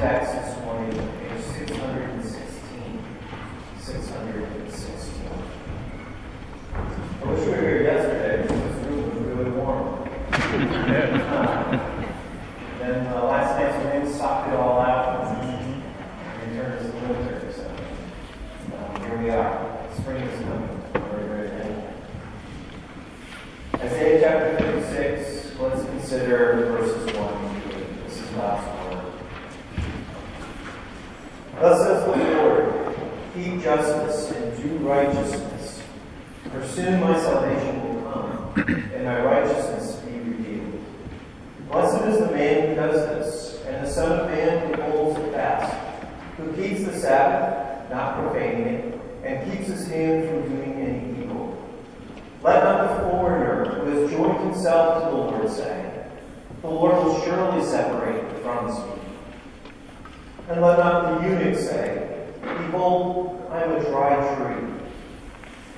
text this morning, page 616. 616. I wish we were here yesterday because this room was really warm. then uh, last night's rain socked it all out and returned us to winter. So um, here we are. Spring is coming. Very, very thankful. Isaiah chapter 56, let's consider verses 1 and 2. This is God's word. Thus says the Lord, keep justice and do righteousness. For soon my salvation will come, and my righteousness be revealed. Blessed is the man who does this, and the Son of Man who holds it fast, who keeps the Sabbath, not profaning it, and keeps his hand from doing any evil. Let not the foreigner who has joined himself to the Lord say, The Lord will surely separate from us. And let not the eunuch say, Behold, I am a dry tree.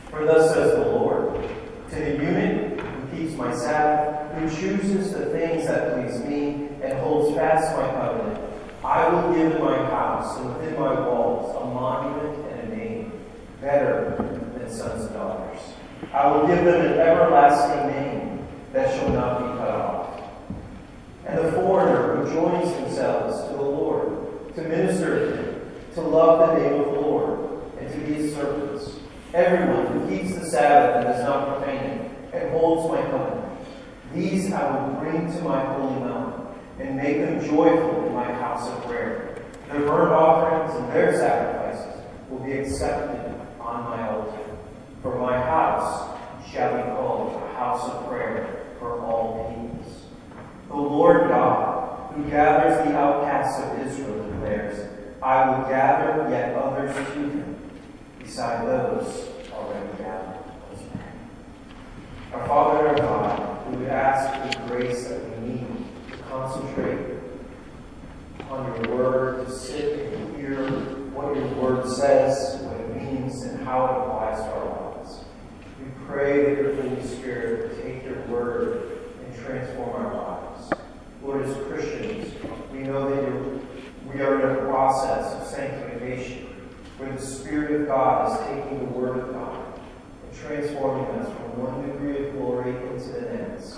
For thus says the Lord, To the eunuch who keeps my Sabbath, who chooses the things that please me, and holds fast my covenant, I will give in my house and within my walls a monument and a name, better than sons and daughters. I will give them an everlasting name that shall not be cut off. And the foreigner who joins themselves to the Lord, to minister to him, to love the name of the Lord, and to be his servants. Everyone who keeps the Sabbath and does not profane it, and holds my covenant, these I will bring to my holy mountain, and make them joyful in my house of prayer. Their burnt offerings and their sacrifices will be accepted on my altar. For my house shall be called a house of prayer for all peoples. The Lord God, who gathers the outcasts of Israel, declares, I will gather yet others to him, beside those already gathered. Our Father our God, we would ask for the grace that we need to concentrate on your word, to sit and hear what your word says, what it means, and how it applies to our lives. We pray that your Holy Spirit would take your word and transform our lives. Lord, as Christians, we know that we are in a process of sanctification where the Spirit of God is taking the Word of God transforming us from one degree of glory into the next.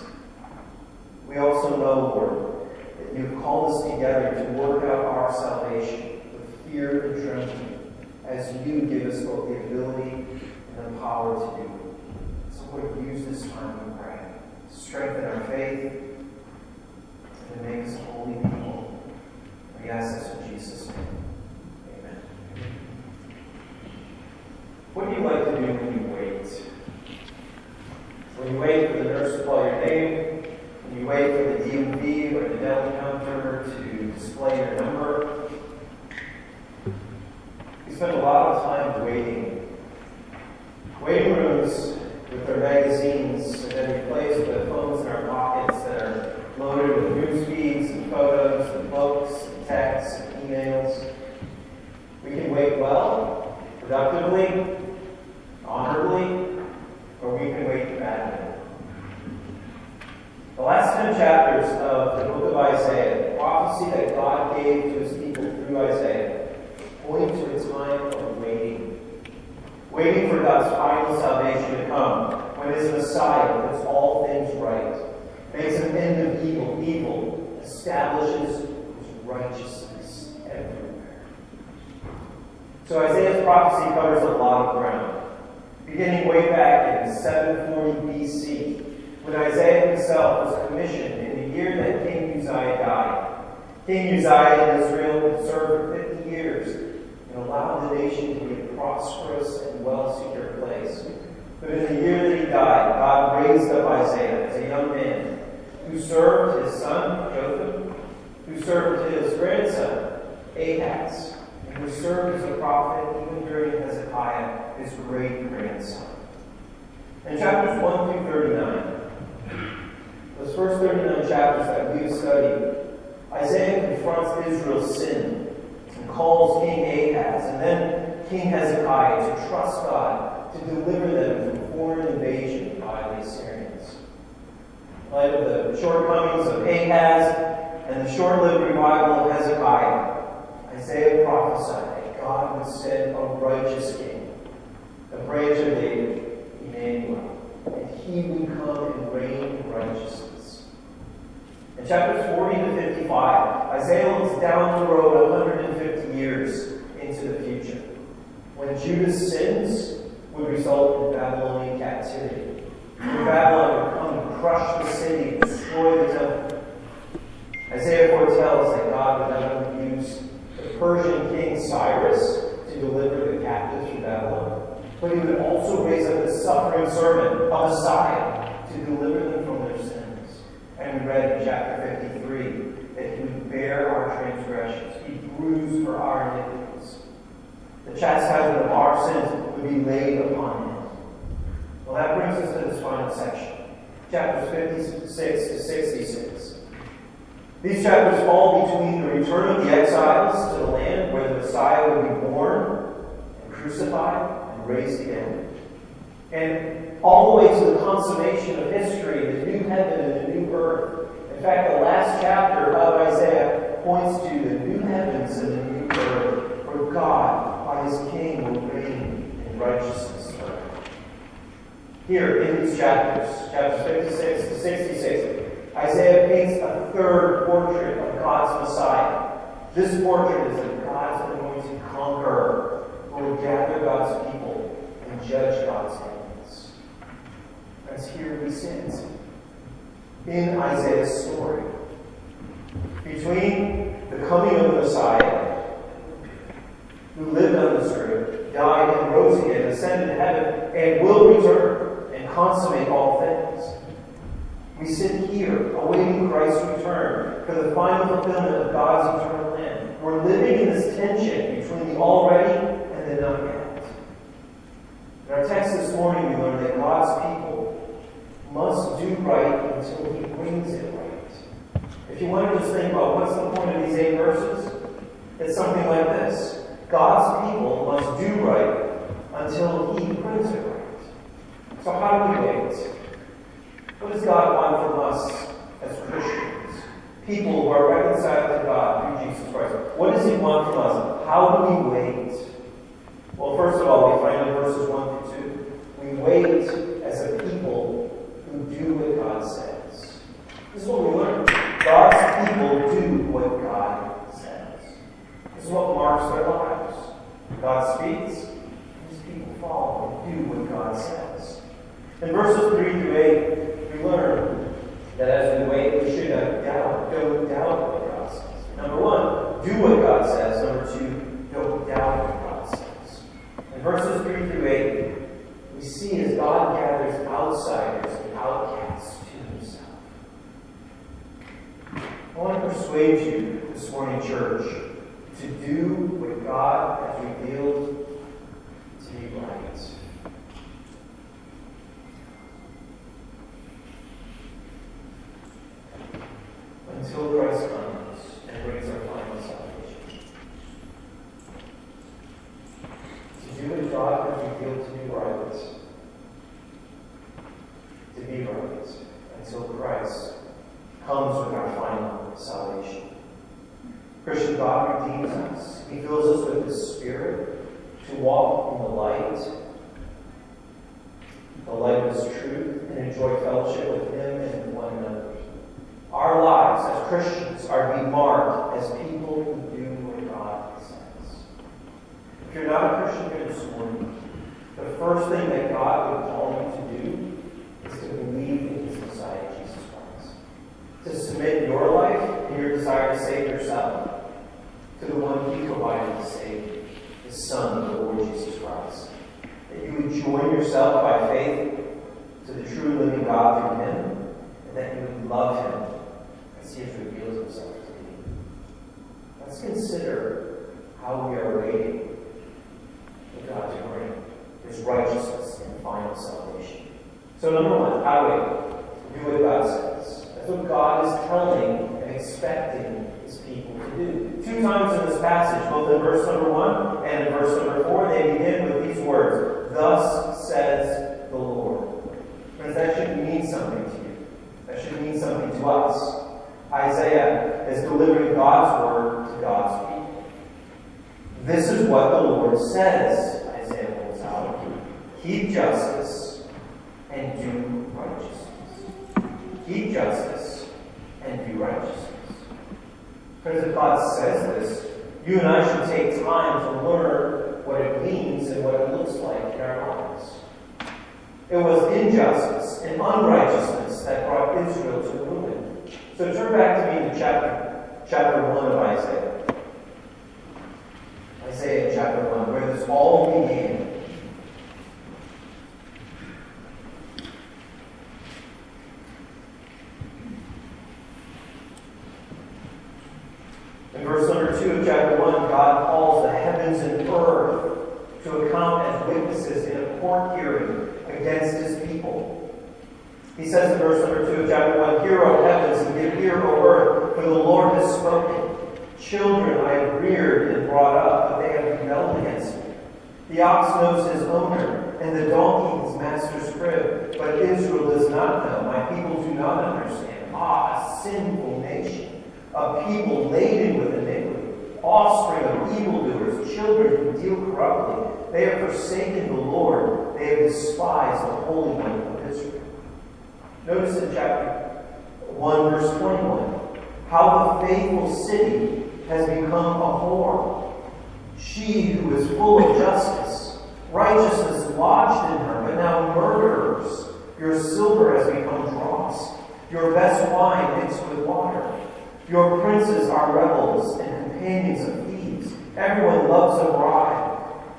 We also know, Lord, that you've called us together to work out our salvation with fear and trembling as you give us both the ability and the power to do it. So, Lord, use this time, we pray, to strengthen our faith and to make us holy people. We ask this in Jesus' name. Amen. What do you like to do you? When you wait for the nurse to call your name, when you wait for the DMV or the deli counter to display your number, we spend a lot of time waiting. Waiting rooms with their magazines have been replaced with phones in our pockets that are loaded with news feeds and photos and books and texts and emails. We can wait well, productively, honorably, or we can wait badly. 10 chapters of the book of Isaiah, prophecy that God gave to his people through Isaiah, point to a time of waiting. Waiting for God's final salvation to come, when his Messiah puts all things right, makes an end of evil, evil, establishes his righteousness everywhere. So Isaiah's prophecy covers a lot of ground. Beginning way back in 740 BC, when Isaiah himself was commissioned in the year that King Uzziah died. King Uzziah in Israel served for 50 years and allowed the nation to be a prosperous and well secure place. But in the year that he died, God raised up Isaiah as a young man who served his son, Jotham, who served his grandson, Ahaz, and who served as a prophet even during Hezekiah, his great grandson. In chapters 1 through 39, those first 39 chapters that we've studied, Isaiah confronts Israel's sin and calls King Ahaz and then King Hezekiah to trust God to deliver them from foreign invasion by the Assyrians. In light of the shortcomings of Ahaz and the short lived revival of Hezekiah, Isaiah prophesied that God would send a righteous king, a branch of David, Emmanuel, and he would come and reign in righteousness. In chapters 40 to 55, Isaiah looks down the road 150 years into the future, when Judah's sins would result in Babylonian captivity. When Babylon would come and crush the city, and destroy the temple. Isaiah foretells that God would not use the Persian king Cyrus to deliver the captives from Babylon, but he would also raise up the suffering servant, a Messiah, to deliver them. We read in chapter 53 that he would bear our transgressions, be bruised for our iniquities. The chastisement of our sins would be laid upon him. Well, that brings us to this final section, chapters 56 to 66. These chapters fall between the return of the exiles to the land where the Messiah would be born and crucified and raised again, and all the way to the consummation of history, the new heaven and the new earth. In fact, the last chapter of Isaiah points to the new heavens and the new earth, where God, by his King, will reign in righteousness Here in these chapters, chapters 56 to 66, Isaiah paints a third portrait of God's Messiah. This portrait is of God's anointed conqueror who will gather God's people and judge God's enemies. Friends, here we sit in Isaiah's story. Between the coming of the Messiah, who lived on this earth, died and rose again, ascended to heaven, and will return and consummate all things. We sit here awaiting Christ's return for the final fulfillment of God's eternal plan. We're living in this tension between the already and the not yet. Our text this morning, we learn that God's people must do right until He brings it right. If you want to just think about what's the point of these eight verses, it's something like this God's people must do right until He brings it right. So, how do we wait? What does God want from us as Christians? People who are reconciled to God through Jesus Christ. What does He want from us? How do we wait? Well, first of all, we find in verses 1 through 2, we wait as a people who do what God says. This is what we learn. God's people do what God says. This is what marks their lives. God speaks, his people follow and do what God says. In verses 3 through 8, we learn that as we wait, we should not doubt, don't doubt what God says. Number one, do what God says. Number two, don't doubt what God says. In verses 3 through 8, we see as God gathers outsiders and outcasts to himself. I want to persuade you this morning, church, to do what God has revealed to be right. Until Christ comes and brings our final salvation. To do what God has revealed to be right. To be right. Until Christ comes with our final salvation. Christian God redeems us. He fills us with His Spirit to walk in the light, the light of His truth, and enjoy fellowship with Him and one another. Our lives as Christians are to be marked as people who do what God says. If you're not a Christian here this morning, the first thing that God would call you to do is to believe in His Messiah, Jesus Christ. To submit your life and your desire to save yourself to the one He provided to save, His Son, the Lord Jesus Christ. That you would join yourself by faith to the true living God through Him, and that you would love Him as He has revealed Himself to you. Let's consider how we are waiting for God to bring His righteousness and final salvation. So, number one, how wait? Do what God says. That's what God is telling and expecting his people to do. Two times in this passage, both in verse number one and in verse number four, they begin with these words Thus says the Lord. Friends, that should mean something to you. That should mean something to us. Isaiah is delivering God's word to God's people. This is what the Lord says, Isaiah holds out. Keep justice and do righteousness. Keep justice and do righteousness. Friends, if God says this, you and I should take time to learn what it means and what it looks like in our lives. It was injustice and unrighteousness that brought Israel to ruin. So turn back to me to chapter, chapter 1 of Isaiah. Isaiah chapter 1, where this all began. In verse number 2 of chapter 1, God calls the heavens and earth to account as witnesses in a court hearing against his people. He says in verse number 2 of chapter 1, Hear, O heavens, and give ear, O earth, for the Lord has spoken. Children I have reared and brought up, but they have rebelled against me. The ox knows his owner, and the donkey his master's crib. But Israel does not know. My people do not understand. Ah, a sinful nation, a people laden with offspring of evildoers, children who deal corruptly. They have forsaken the Lord. They have despised the Holy One of Israel. Notice in chapter 1, verse 21, how the faithful city has become a whore. She who is full of justice, righteousness lodged in her, but now murderers. Your silver has become dross, your best wine mixed with water. Your princes are rebels and companions of thieves. Everyone loves a bribe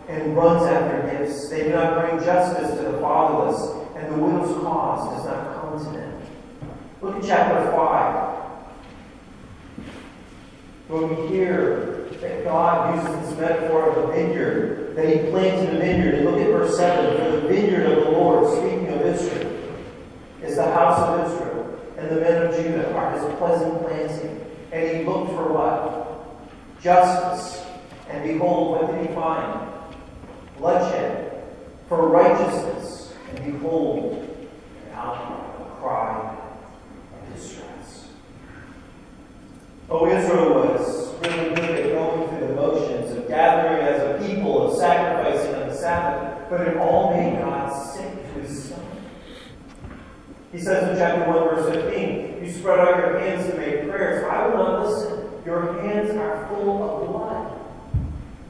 and runs after gifts. They do not bring justice to the fatherless, and the widow's cause does not come to them. Look at chapter 5. When we hear that God uses this metaphor of a vineyard, that He planted a vineyard, and look at verse 7 For the vineyard of the Lord, speaking of Israel, is the house of Israel, and the men of Judah are His pleasant planting. And He looked for what? Justice. And behold, what did He find? Bloodshed. For righteousness. And behold, an outcry, a cry of distress. Oh, Israel was really good at going through the motions of gathering as a people, of sacrificing on the Sabbath, but it all made God sick to his stomach. He says in chapter 1, verse 15, You spread out your hands to make prayers. I will not listen. Your hands are full of blood.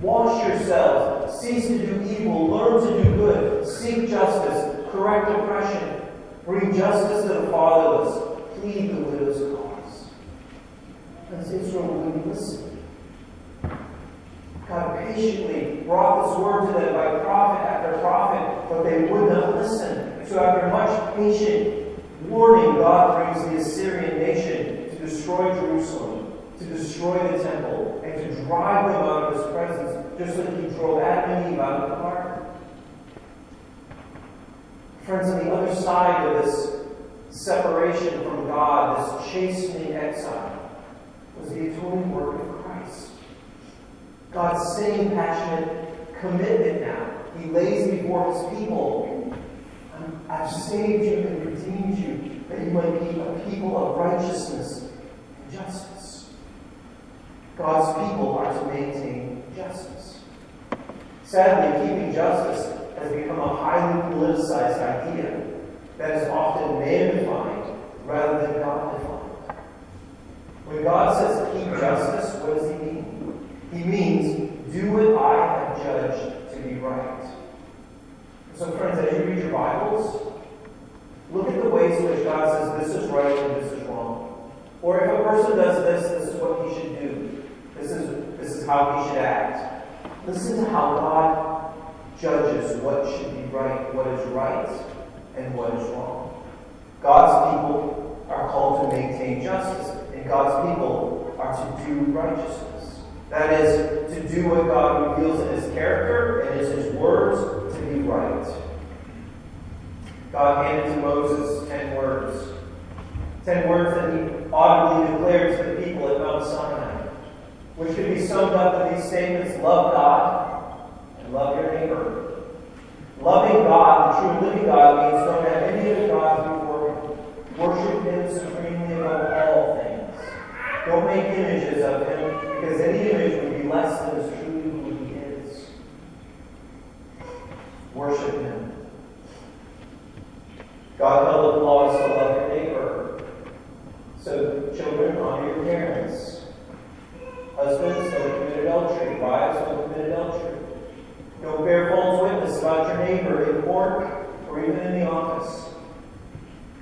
Wash yourselves. Cease to do evil. Learn to do good. Seek justice. Correct oppression. Bring justice to the fatherless. Plead the widow's cause. Because Israel wouldn't listen. God patiently brought this word to them by prophet after prophet, but they would not listen. So after much patient warning, God brings the Assyrian nation to destroy Jerusalem, to destroy the temple, and to drive them out of his presence, just like he drove Adam and Eve out of the garden. Friends, on the other side of this separation from God, this chastening exile, was the atoning work of Christ. God's same passionate commitment now. He lays before his people, I've saved you and redeemed you, that you might be a people of righteousness and justice. God's people are to maintain justice. Sadly, keeping justice has become a highly politicized idea that is often man defined rather than God defined. When God says keep justice, what does he mean? He means do what I have judged to be right. So, friends, as you read your Bibles, look at the ways in which God says this is right and this is wrong. Or if a person does this, this is what he should do. This is, this is how he should act. Listen to how God judges what should be right, what is right, and what is wrong. God's people are called to maintain justice, and God's people are to do righteousness. That is, to do what God reveals in His character and in His words to be right. God handed to Moses ten words. Ten words that he audibly declared to the people at Mount Sinai, which can be summed up in these statements love God and love your neighbor. Loving God, the true living God, means don't have any of God gods before him, worship him supremely above all things. Don't make images of him, because any image would be less than his truly who he is. Worship him. God held the law to love your neighbor. So, children, honor your parents. Husbands, don't commit adultery. Wives, don't commit adultery. Don't bear false witness about your neighbor in court or even in the office.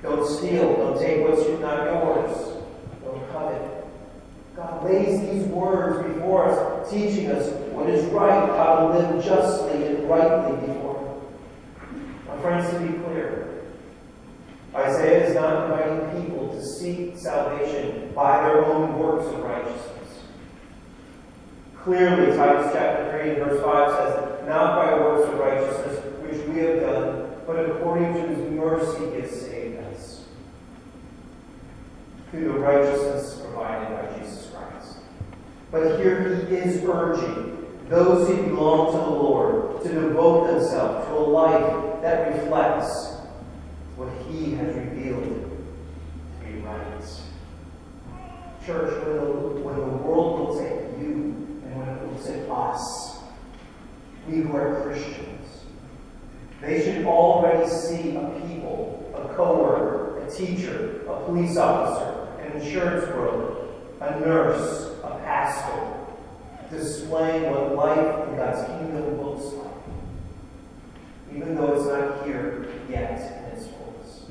Don't steal. Don't take what's not yours. Don't covet. God lays these words before us, teaching us what is right, how to live justly and rightly before Him. My friends, to be clear, Isaiah is not inviting people to seek salvation by their own works of righteousness. Clearly, Titus chapter 3 and verse 5 says, Not by works of righteousness which we have done, but according to his mercy he saved us. Through the righteousness provided by Jesus Christ. But here he is urging those who belong to the Lord to devote themselves to a life that reflects what he has revealed to be right. Church, when the, when the world looks at you it us, we who are Christians, they should already see a people, a co-worker, a teacher, a police officer, an insurance broker, a nurse, a pastor, displaying what life in God's kingdom looks like, even though it's not here yet in its fullness.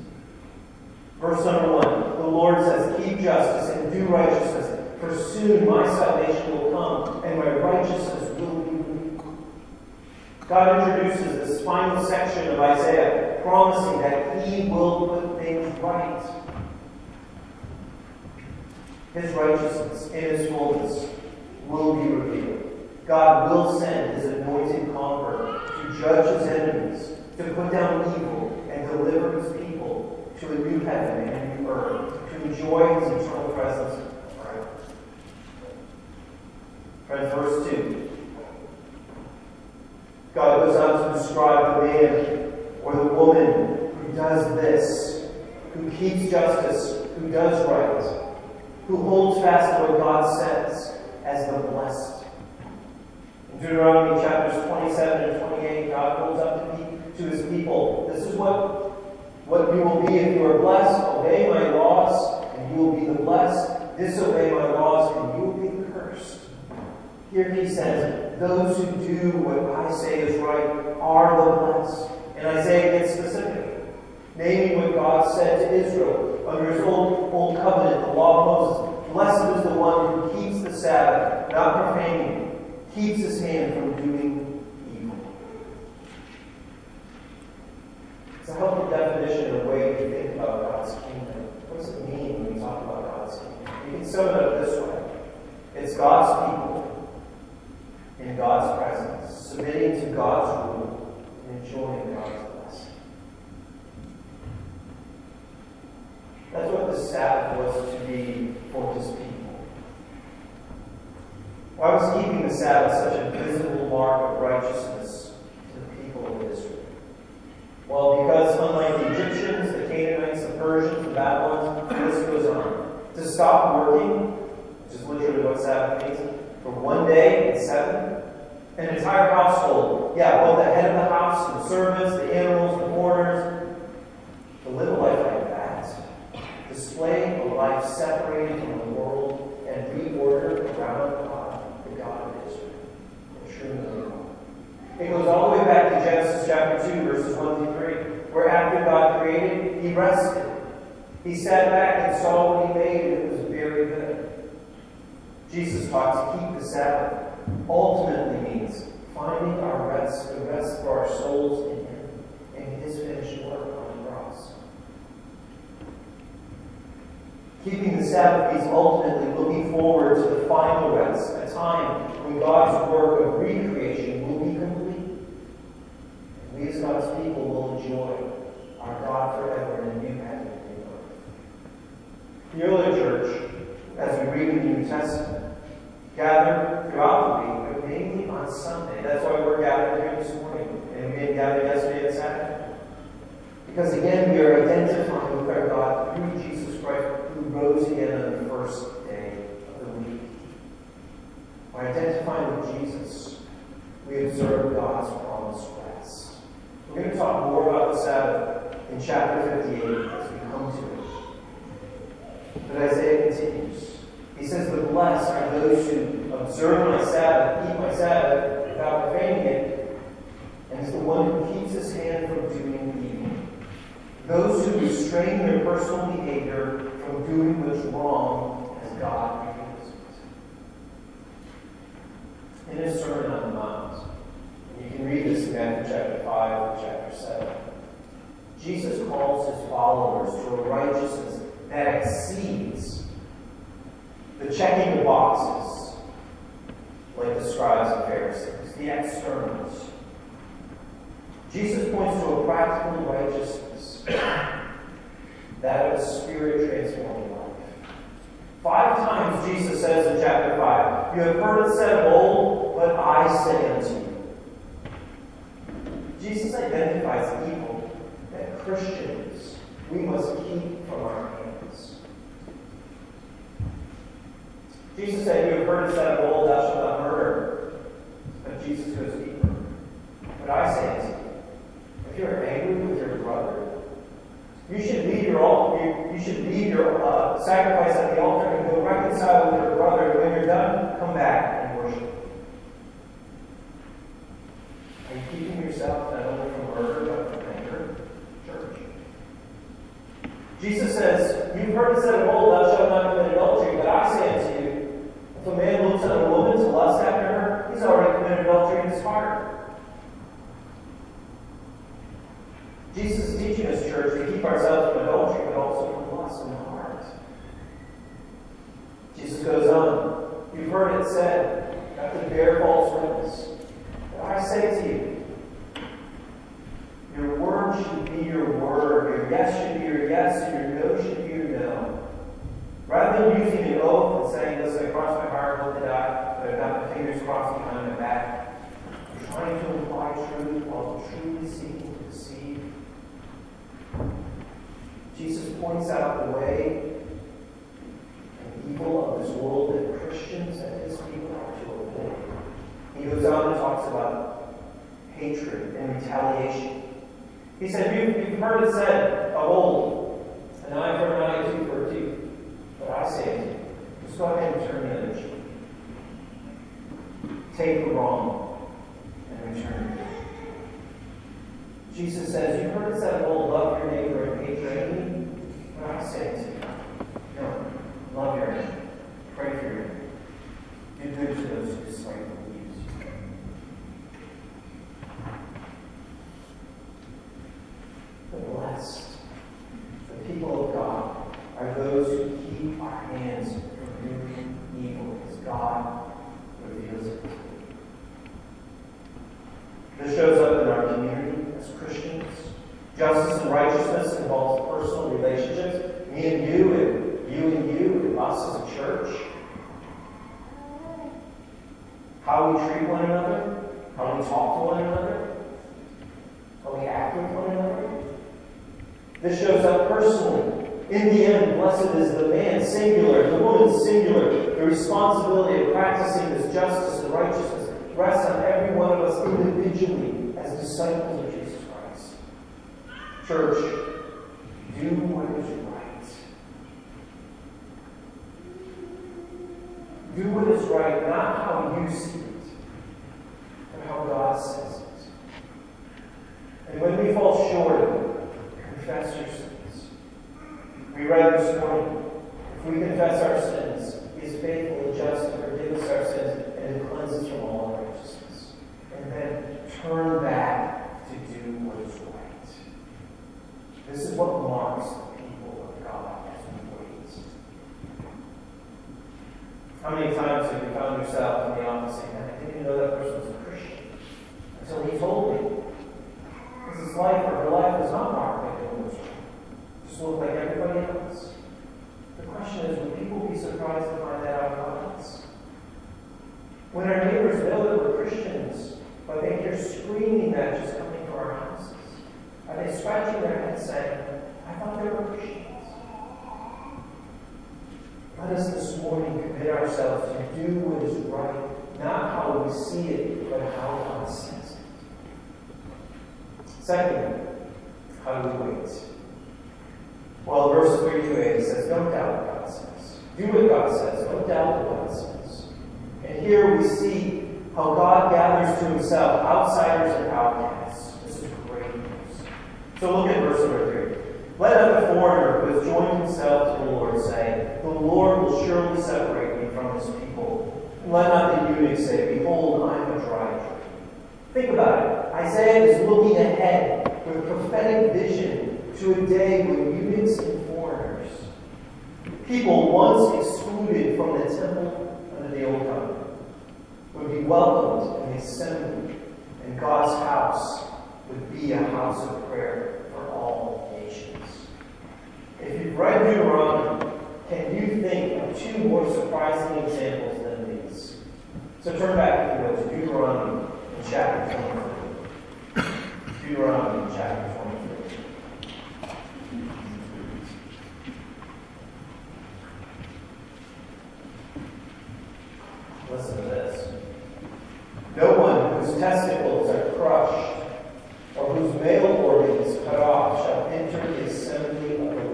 Verse number one the Lord says, Keep justice and do righteousness, for soon my salvation will come and my righteousness will be revealed. God introduces this final section of Isaiah, promising that He will put things right. His righteousness in His fullness will be revealed. God will send His anointed conqueror to judge His enemies, to put down evil, and deliver His people to a new heaven and a new earth, to enjoy his eternal presence forever. Friends, verse 2. God goes on to describe the man or the woman who does this, who keeps justice, who does right, who holds fast to what God says as the blessed. In Deuteronomy chapters 27 and 28, God holds up to, to his people. This is what what you will be if you are blessed, obey my laws, and you will be the blessed. Disobey my laws, and you will be. Here he says, Those who do what I say is right are the blessed. And Isaiah gets specific, naming what God said to Israel under his old, old covenant, the law of Moses. Blessed is the one who keeps the Sabbath, not profaning, keeps his hand from doing evil. It's a helpful definition of way to think about God's kingdom. What does it mean when we talk about God's kingdom? You can sum it up this way it's God's people in God's presence, submitting to God's rule and enjoying God's blessing. That's what the Sabbath was to be for his people. Why was keeping the Sabbath such a visible mark of righteousness to the people of Israel? Well, because unlike the Egyptians, the Canaanites, the Persians, the Babylons, the list goes on. To stop working, which is literally what Sabbath means, for one day and seven, an entire household, yeah, both the head of the house, the servants, the animals, the foreigners, to live a life like that, displaying a life separated from the world and reordered around God, the God of Israel, the true it goes all the way back to Genesis chapter 2, verses 1 through 3, where after God created, he rested. He sat back and saw what he made, and it was very good. Jesus taught to keep the Sabbath ultimately means finding our rest, the rest for our souls in him, and his finished work on the cross. Keeping the Sabbath means ultimately looking forward to the final rest, a time when God's work of recreation will be complete And we as God's people will enjoy our God forever in a new heaven and new earth. The early church, as we read in the New Testament, gathered throughout the week, but mainly on Sunday. That's why we're gathered here this morning, and we didn't gather yesterday and Saturday. Because again, we are identifying with our God through Jesus Christ, who rose again on the first day of the week. By identifying with Jesus, we observe God's promised we're going to talk more about the Sabbath in chapter 58 as we come to it. But Isaiah continues. He says, The who observe my Sabbath, keep my Sabbath without profaning it, and is the one who keeps his hand from doing evil. Those who restrain their personal behavior from doing what's wrong as God reveals it. In his Sermon on the Mount, and you can read this in Matthew chapter 5 and chapter 7, Jesus calls his followers to a righteousness that exceeds the checking the boxes like the scribes and Pharisees, the externals. Jesus points to a practical righteousness, that of a spirit transforming life. Five times Jesus says in chapter 5, You have heard it said of old, but I say unto you. Jesus identifies evil that Christians we must keep from our Jesus said, You have heard it said of old, Thou shalt not murder. But Jesus goes deeper. But I say unto you, if you're angry with your brother, you should leave your altar, you, you should leave your uh, sacrifice at the altar and go reconcile with your brother. And when you're done, come back and worship. Are you keeping yourself not only from murder but from anger? Church. Jesus says, You've heard it said of old, thou shalt not commit adultery, but I say unto you, if a man looks at a woman to lust after her, he's already committed adultery in his heart. Jesus is teaching us, church, to keep ourselves from adultery, but also from lust in the heart. Jesus goes on. You've heard it said, not to bear false witness. Separate me from his people. Let not the eunuch say, Behold, I am a dry tree. Think about it. Isaiah is looking ahead with prophetic vision to a day when eunuchs and foreigners, people once excluded from the temple under the Old Covenant, would be welcomed in the assembly, and God's house would be a house of prayer for all nations. If you've read Deuteronomy, can you think of two more surprising examples than these? So turn back, if you will, to Deuteronomy in chapter 23. Deuteronomy chapter 23. Listen to this. No one whose testicles are crushed or whose male organs cut off shall enter the assembly of the Lord.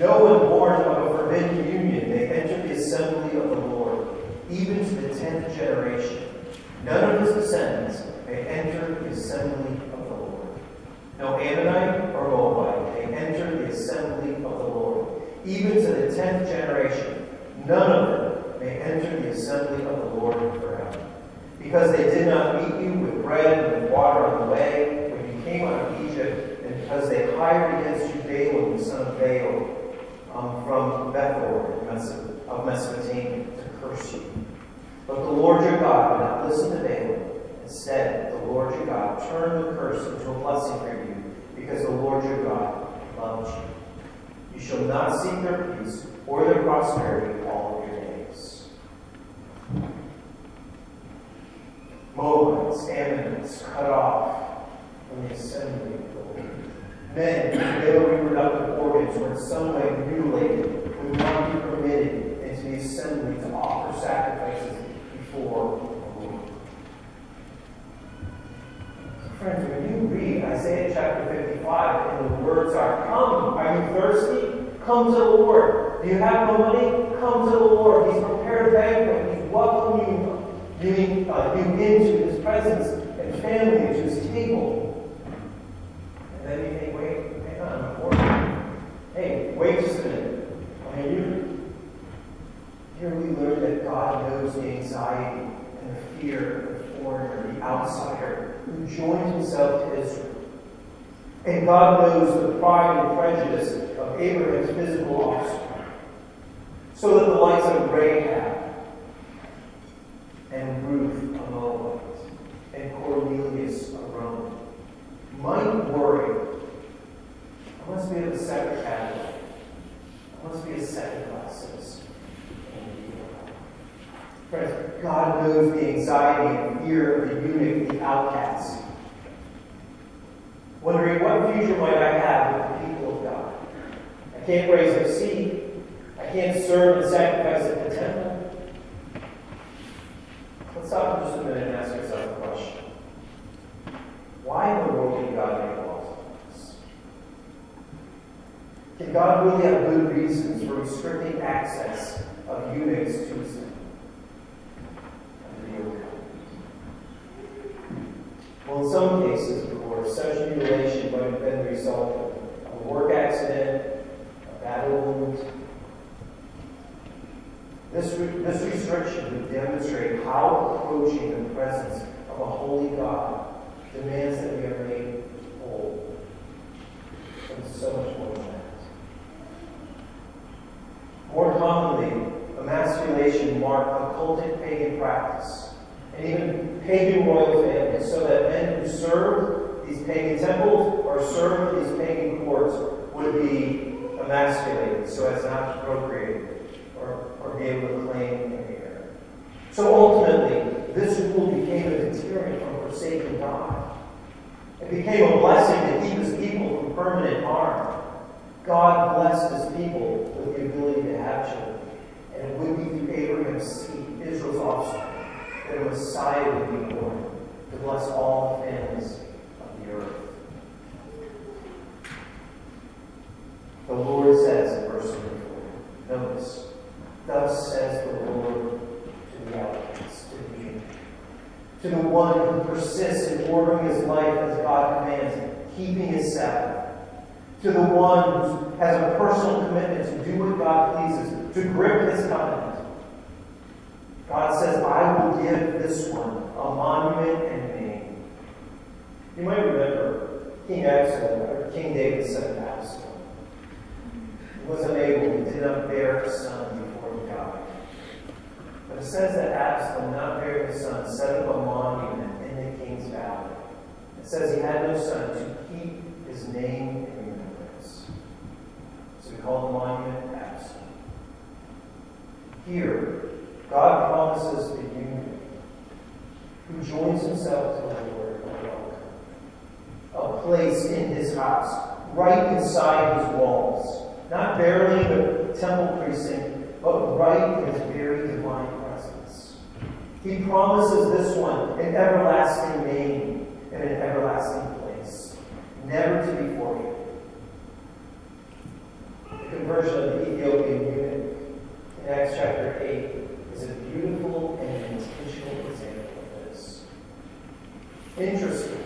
No one born of a forbidden union may enter the assembly of the Lord, even to the tenth generation. None of his descendants may enter the assembly of the Lord. No Ammonite or Moabite may enter the assembly of the Lord, even to the tenth generation. None of them may enter the assembly of the Lord forever. Because they did not meet you with bread and water on the way when you came out of Egypt, and because they hired against you Balaam, the son of Baal, um, from Pethor of Mesopotamia, to curse you. But the Lord your God would not listen to Balaam. Instead, the Lord your God turned the curse into a blessing for you, because the Lord your God loves you. You shall not seek their peace or their prosperity all of your days. Moabites, Ammonites, cut off from the assembly Men with male reproductive organs were in some way mutilated would not be permitted into the assembly to offer sacrifices before the Lord. Friends, when you read Isaiah chapter 55 and the words are, Come, are you thirsty? Come to the Lord. Do you have no money? Come to the Lord. He's prepared a banquet. He's welcoming you giving uh, you into his presence and family to his table. And then you think, wait, hang on, before. Hey, wait just a minute. I mean, you, here we learn that God knows the anxiety and the fear of the foreigner, the outsider, who joined himself to Israel. And God knows the pride and prejudice of Abraham's physical offspring. So that the likes of Rahab and Ruth a Moabite, and Cornelius a Roman, might worry. I must be of the second category. I must be a second class citizen. Friends, God knows the anxiety and fear of the eunuch, the outcast. Future might I have with the people of God? I can't raise a seed. I can't serve and sacrifice at the temple. Let's stop for just a minute and ask ourselves a question. Why in the world did God make laws like this? Can God really have good reasons for restricting access of eunuchs to his temple? Well, in some cases, course, such mutilation might have been the result of a work accident, a battle wound, this, this restriction would demonstrate how approaching the presence of a holy God demands that we are made whole. And so much more than that. More commonly, emasculation marked a cultic pagan practice, and even pagan royal families, so that men who served these pagan temples or served these pagan courts would be emasculated so as not to procreate or, or be able to claim an heir. So ultimately, this rule became a deterrent from forsaking God. It became a blessing to keep his people from permanent harm. God blessed his people with the ability to have children. And it would be through Abraham's seed, Israel's offspring, that a Messiah would be born to bless all families the earth. The Lord says in verse 24, Notice, thus says the Lord to the to the to the one who persists in ordering his life as God commands, keeping his Sabbath, to the one who has a personal commitment to do what God pleases, to grip his covenant. God says, I will give this one a monument and. You might remember King Absalom, or King David's son Absalom. He was unable, he did not bear a son before he died. But it says that Absalom, not bearing a son, set up a monument in the king's valley. It says he had no son to keep his name in remembrance. So we call the monument Absalom. Here, God promises the eunuch who joins himself to the Lord a place in his house, right inside his walls. Not barely the temple precinct, but right in his very divine presence. He promises this one an everlasting name and an everlasting place, never to be forgotten. The conversion of the Ethiopian eunuch in Acts chapter 8 is a beautiful and intentional example of this. Interesting.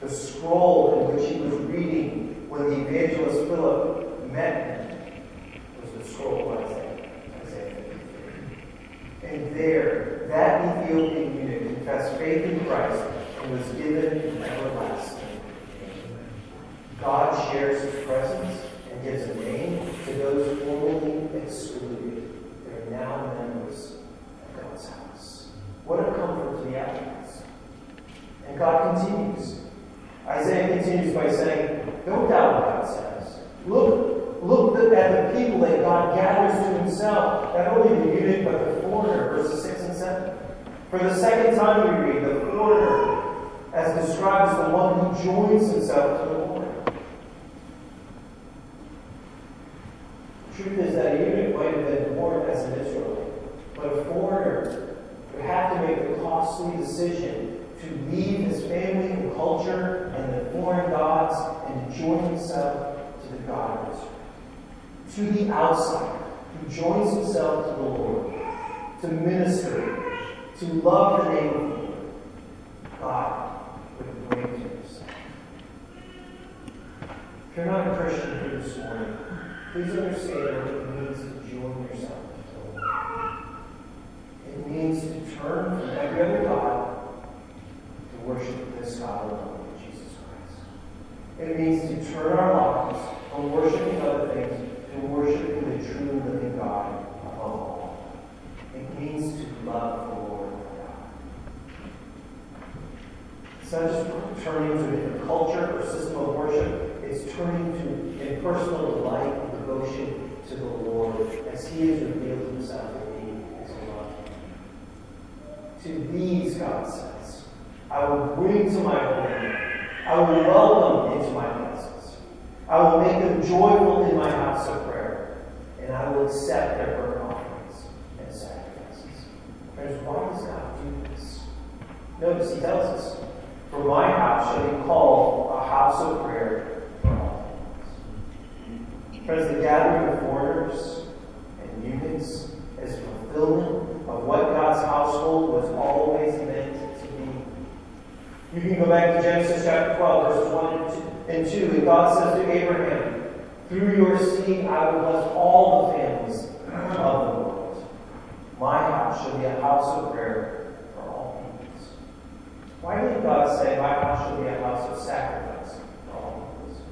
The scroll in which he was reading when the evangelist Philip met him was the scroll of Isaiah. Isaiah And there, that Ethiopian eunuch confessed faith in Christ and was given an everlasting name. God shares his presence and gives a name to those formerly excluded. They are now members of God's house. What a comfort to the outcasts. And God continues. Isaiah continues by saying, Don't doubt what God says. Look, look at the people that God gathers to himself, not only the eunuch, but the foreigner, verses 6 and 7. For the second time we read, the foreigner, as described as the one who joins himself to the Lord. The truth is that a eunuch might have been born as an Israelite, but a foreigner would have to make the costly decision to leave his family and culture and the foreign gods and to join himself to the God of Israel. To the outsider who to the Lord, to minister, to love the name of God with himself. If you're not a Christian here this morning, please understand what it means to join yourself to the Lord. It means to turn from every other God to worship this God alone, Jesus Christ. It means to turn our lives from worshiping other things to worshiping the true living God means to love the Lord God. Just turning to a culture or system of worship, it's turning to a personal delight and devotion to the Lord as He has revealed Himself to me as love. To these, God says, I will bring to my home. I will welcome into my presence. I will make them joyful in my house of prayer. And I will accept their sacrifices. Why does God do this? Notice he tells us, For my house shall be called a house of prayer for all things. The gathering of foreigners and eunuchs is fulfillment of what God's household was always meant to be. you can go back to Genesis chapter 12, verses 1 and 2. And God says to Abraham, Through your seed I will bless all the families of the world. My house shall be a house of prayer for all peoples. Why did God say, My house shall be a house of sacrifice for all peoples?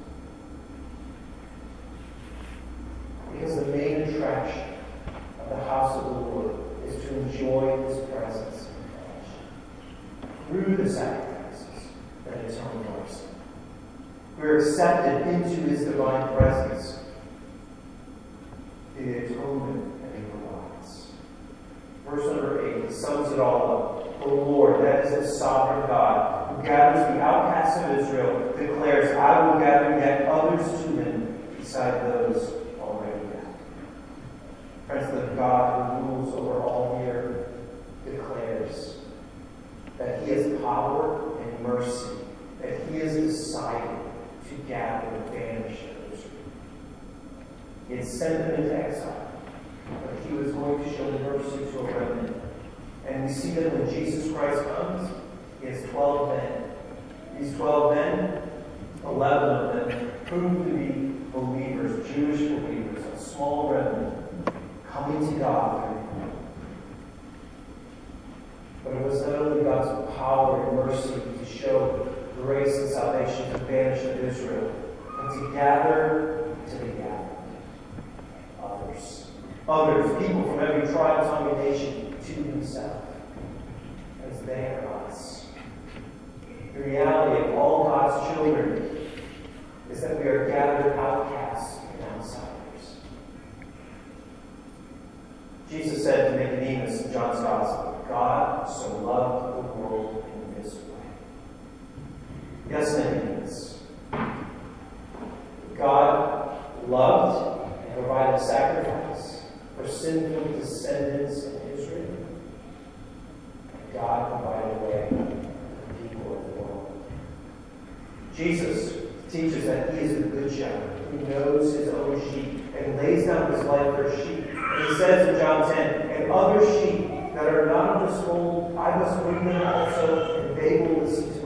Because the main attraction of the house of the Lord is to enjoy his presence through the sacrifice that is on mercy. We're accepted into his divine presence the atonement that he provides. Verse number 8 sums it all up. The Lord, that is the sovereign God, who gathers the outcasts of Israel, declares, I will gather yet others to him beside those already gathered. Friends, the God who rules over all the earth declares that he has power and mercy that he has decided to gather and banish of Israel. He had sent them into exile, but he was going to show mercy to a remnant. And we see that when Jesus Christ comes, he has 12 men. These 12 men, 11 of them proved to be believers, Jewish believers, a small remnant coming to God through him. But it was not only God's power and mercy to show grace and salvation to banish of Israel, but to gather to the gathered others. Others, people from every tribe, tongue, and nation to himself. As they are us. The reality of all God's children is that we are gathered outcasts and outsiders. Jesus said to Nicodemus in John's Gospel, God so loved the world in this way. Yes, Nicodemus. God loved and provided sacrifice for sinful descendants. God provided a way for the people of the world. Jesus teaches that he is the good shepherd who knows his own sheep and lays down his life for sheep. And he says in John 10, and other sheep that are not of this fold, I must bring them also, and they will listen to